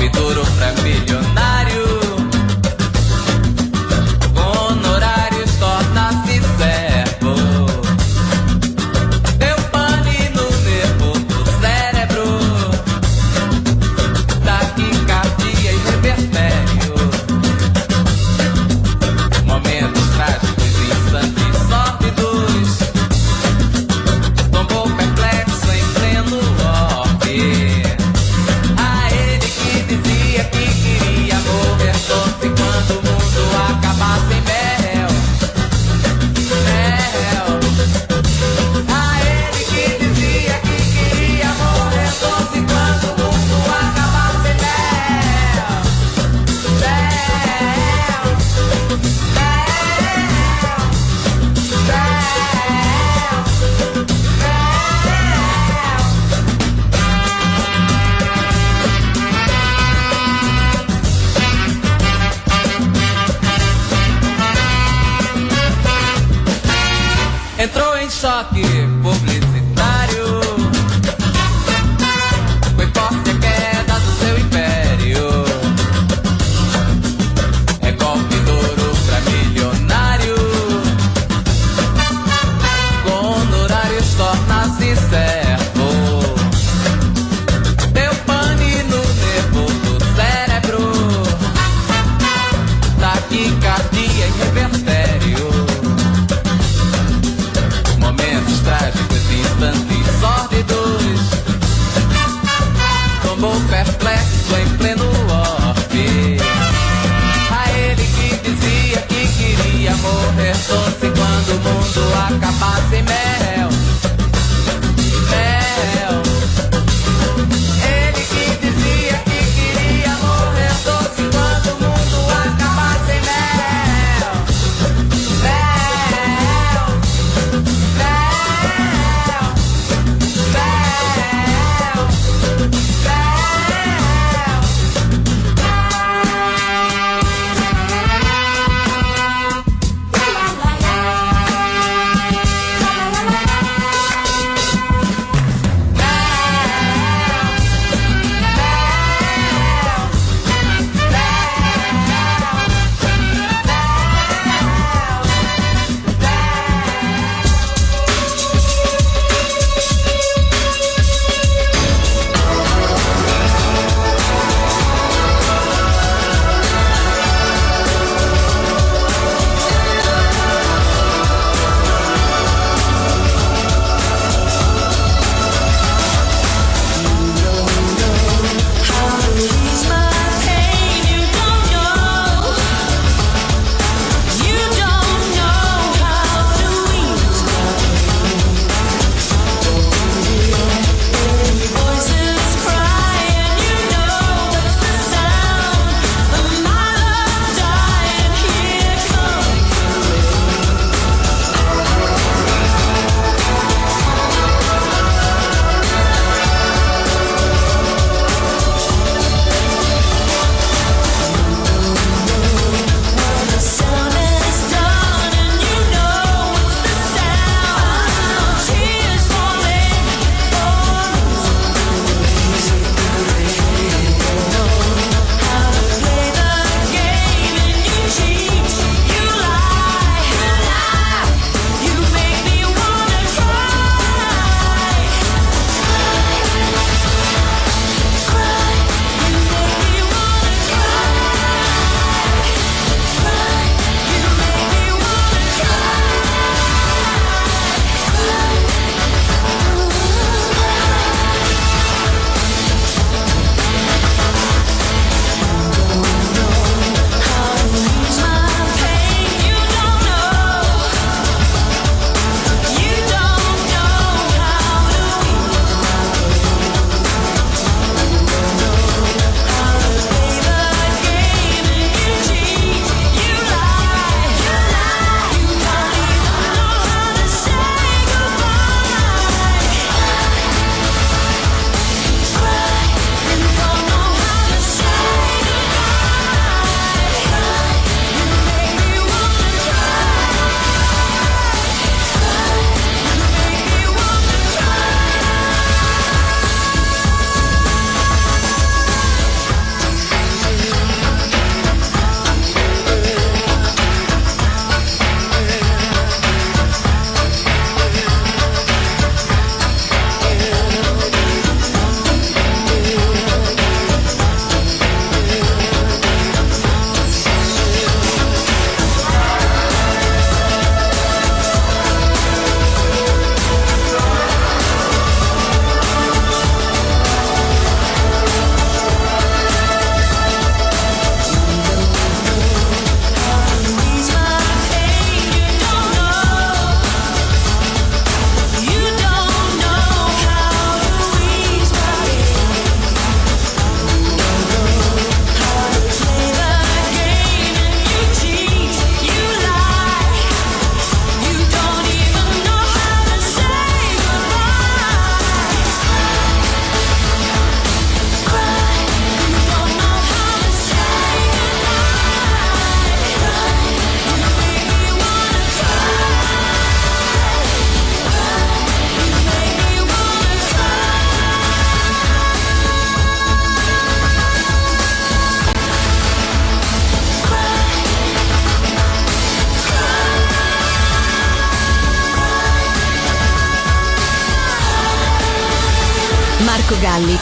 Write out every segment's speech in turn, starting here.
capítulo, fazem merda.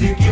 to give.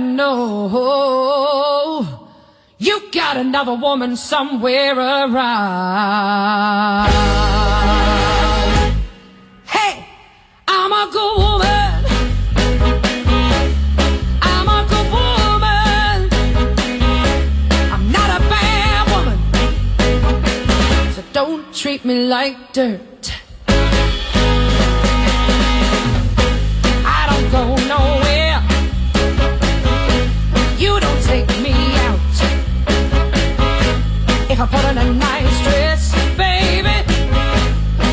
know you got another woman somewhere around. Hey, I'm a good woman. I'm a good woman. I'm not a bad woman. So don't treat me like dirt. I don't go nowhere. if I put on a nice dress, baby,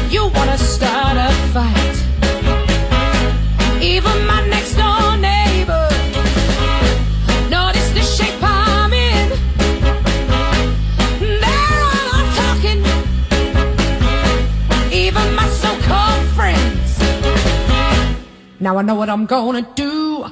you wanna start a fight. Even my next door neighbor noticed the shape I'm in. They're all off talking. Even my so-called friends. Now I know what I'm gonna do.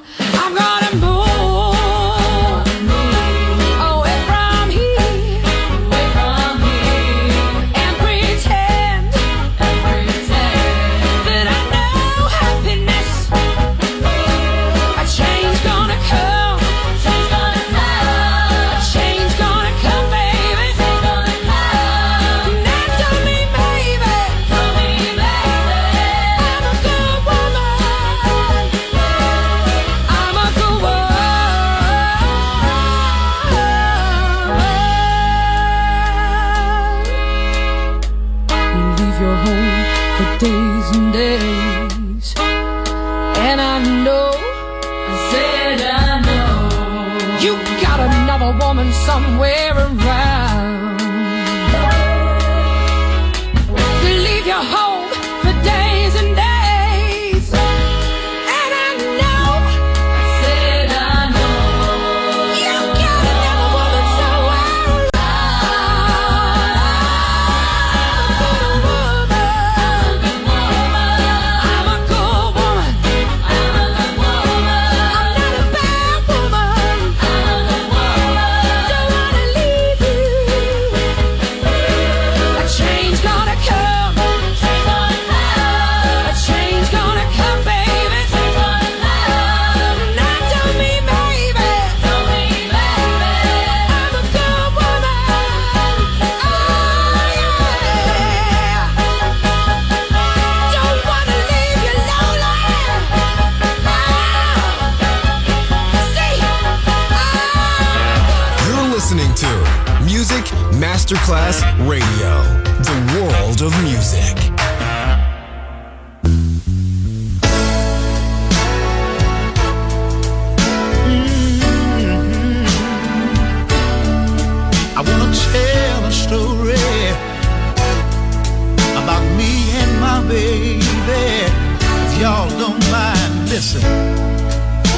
Listen.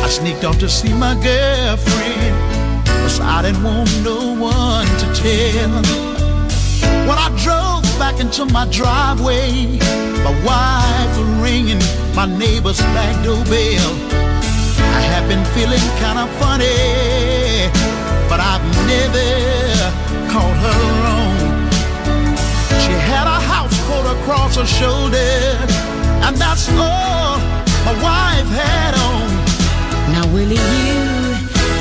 I sneaked off to see my girlfriend, cause I didn't want no one to tell. When I drove back into my driveway, my wife was ringing my neighbor's back doorbell. I have been feeling kinda funny, but I've never caught her wrong. She had a house coat across her shoulder, and that's all my wife had on. Now, Willie, you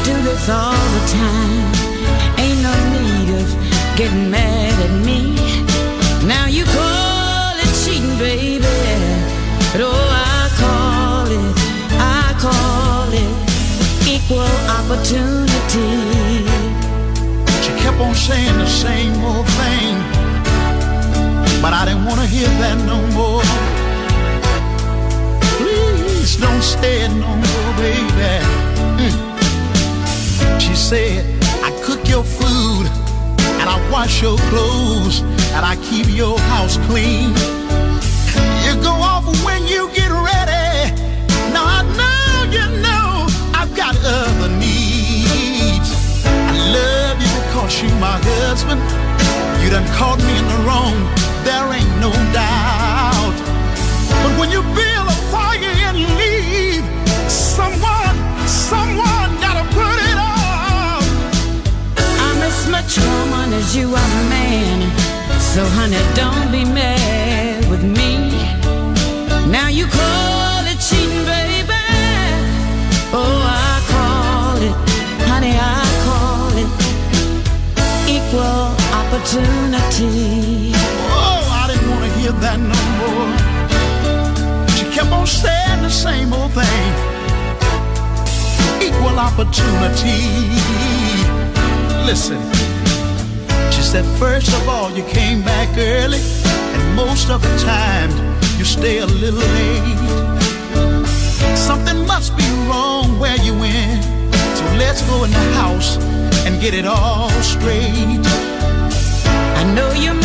do this all the time. Ain't no need of getting mad at me. Now you call it cheating, baby. But oh, I call it, I call it equal opportunity. She kept on saying the same old thing, but I didn't want to hear that no more. Please don't it no more, baby. Mm. She said, I cook your food and I wash your clothes and I keep your house clean. You go off when you get ready. Now I know you know I've got other needs. I love you because you my husband. You done caught me in the wrong, there ain't no doubt. Honey, don't be mad with me. Now you call it cheating, baby. Oh, I call it, honey, I call it equal opportunity. Oh, I didn't want to hear that no more. She kept on saying the same old thing. Equal opportunity. Listen, said, first of all, you came back early, and most of the time, you stay a little late. Something must be wrong where you went. So let's go in the house and get it all straight. I know you're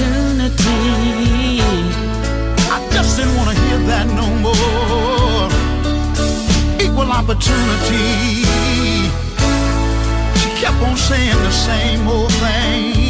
opportunity. I just didn't want to hear that no more. Equal opportunity. She kept on saying the same old thing.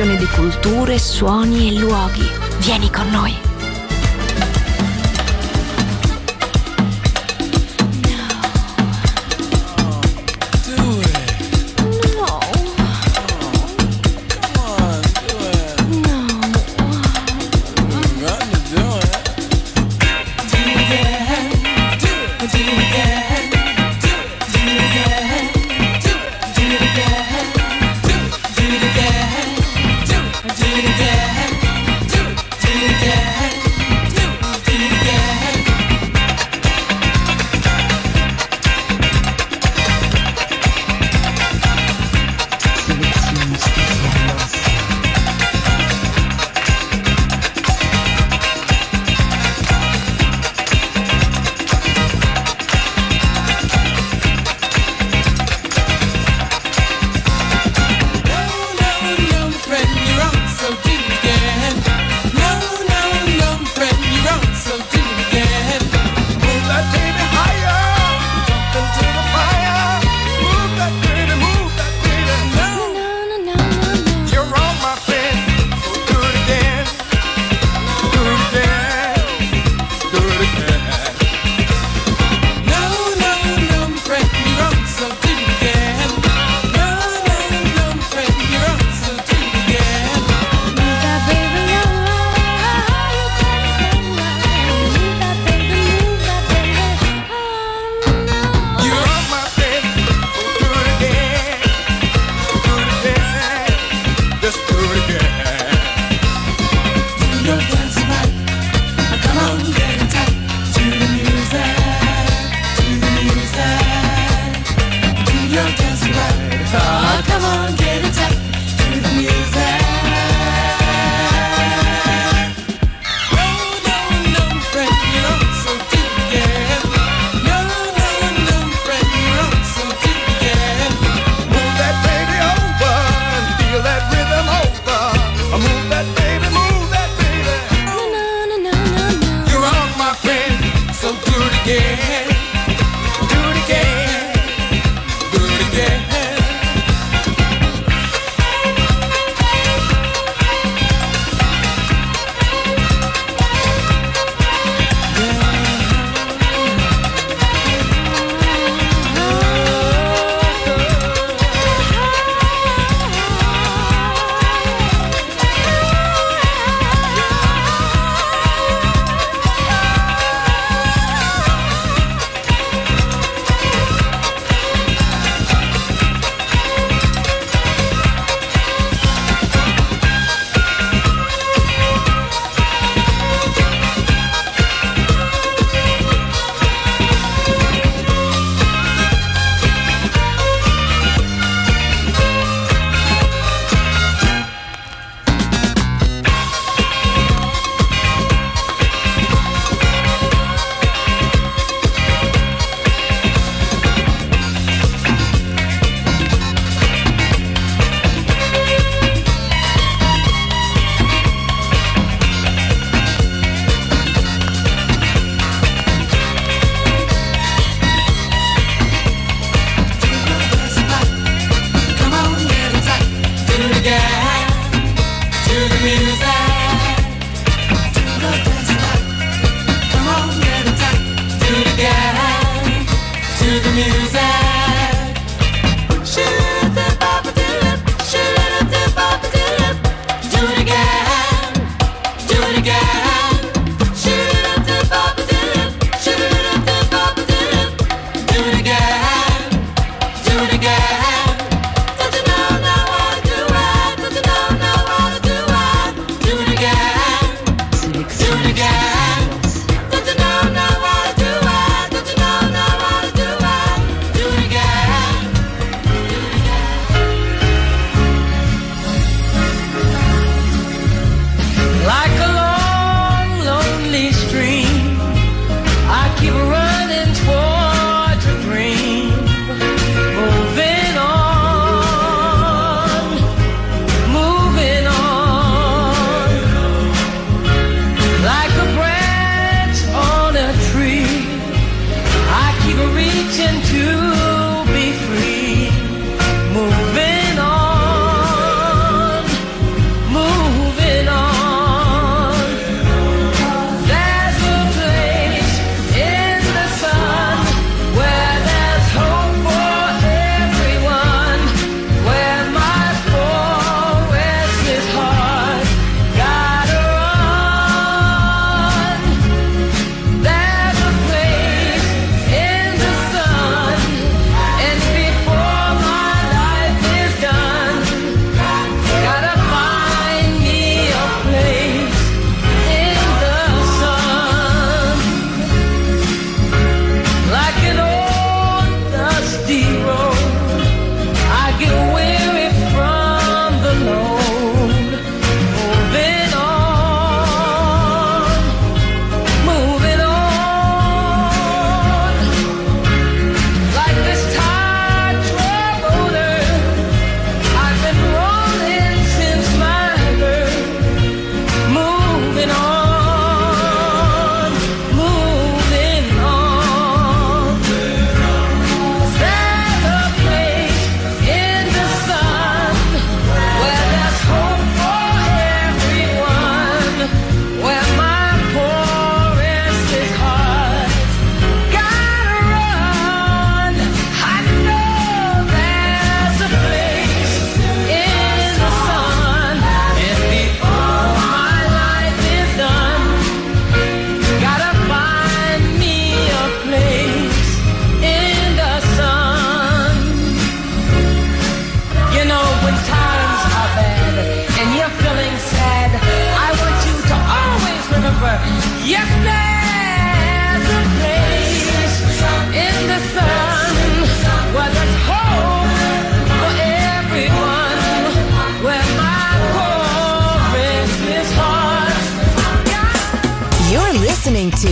Sovrapposizione di culture, suoni e luoghi. Vieni con noi.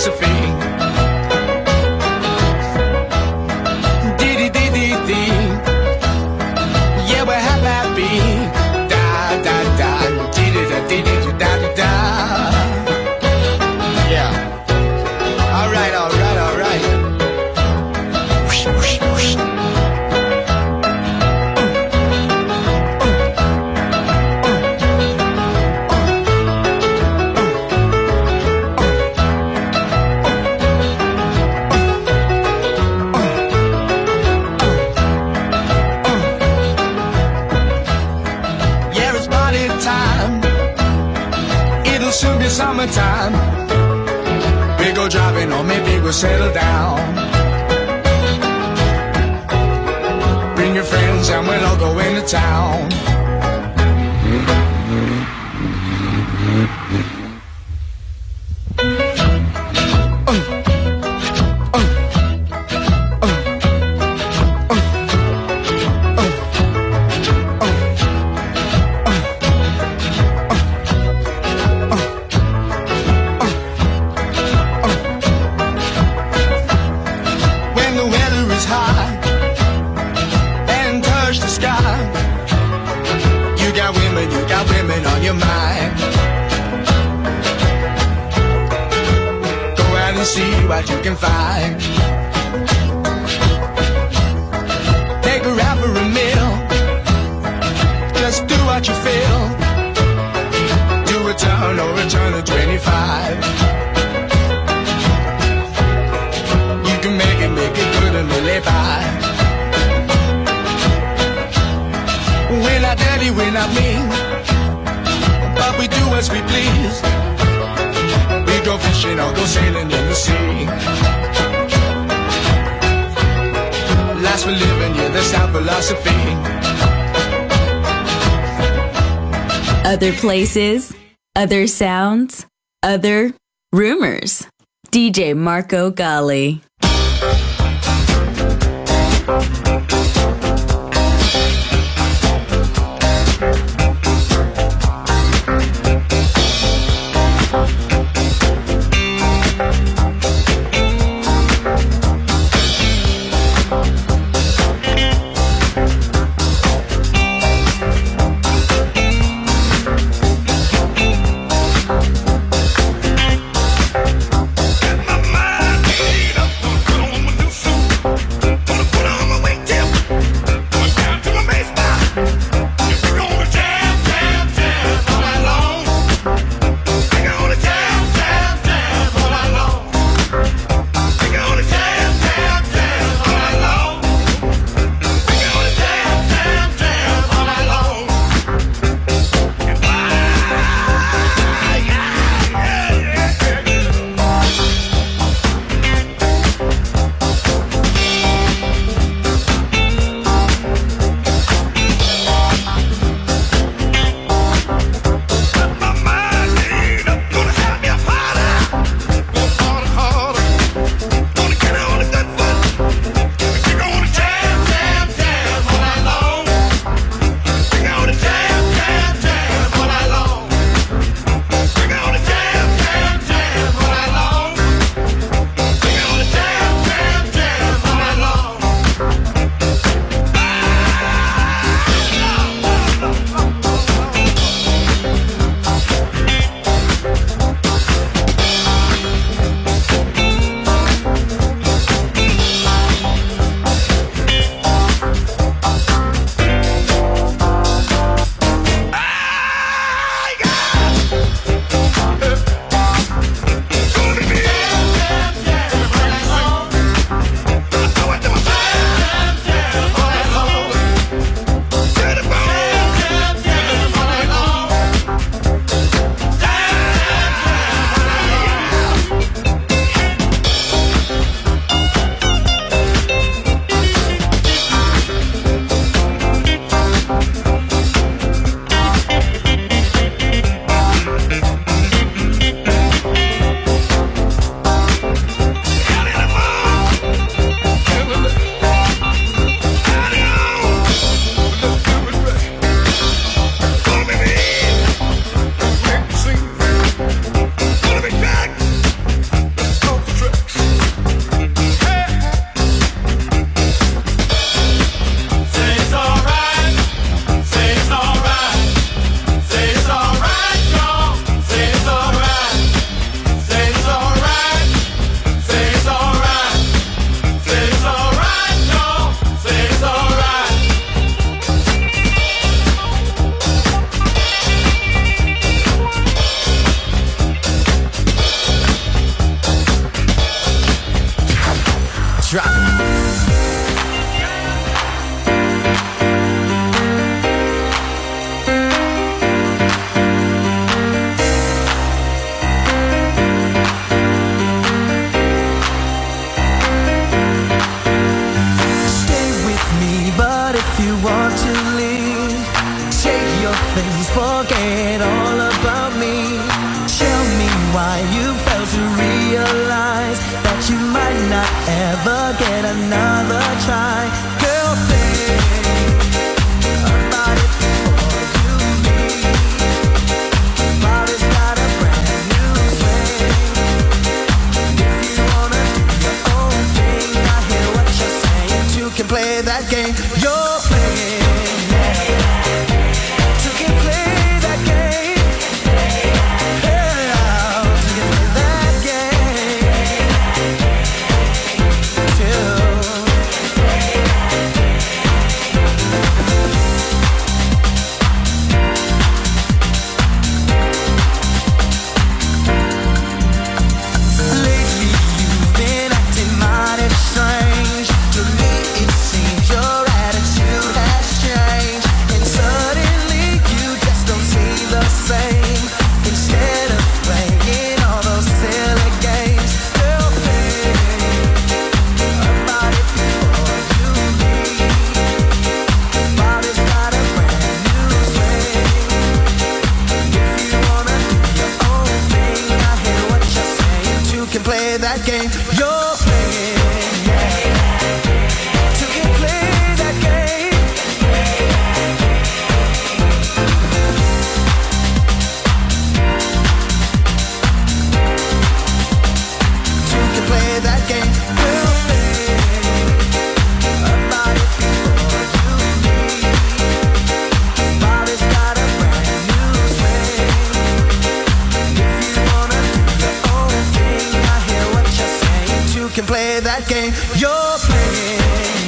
Philosophy. Settle down. Bring your friends and we'll all go into town. What you can find. Take her out for a meal. Just do what you feel. Do a turn or a turn of 25. You can make it, make it good and live by. We're not dirty, we're not mean, but we do as we please. Fishing or go sailing in the sea. Last for living, yeah, that's our philosophy. Other places, other sounds, other rumors. DJ Marco Gally. Bye. can play that game you're playing.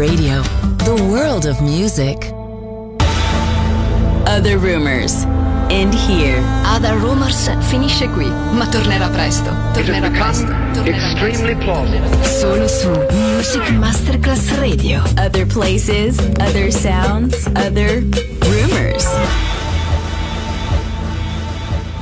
Radio, the world of music. Other Rumors. End here. Other Rumors finisce qui, ma tornerà presto. Tornerà presto. Tornerà extremely plausible. Solo su Music Masterclass Radio. Other places, other sounds, other rumors.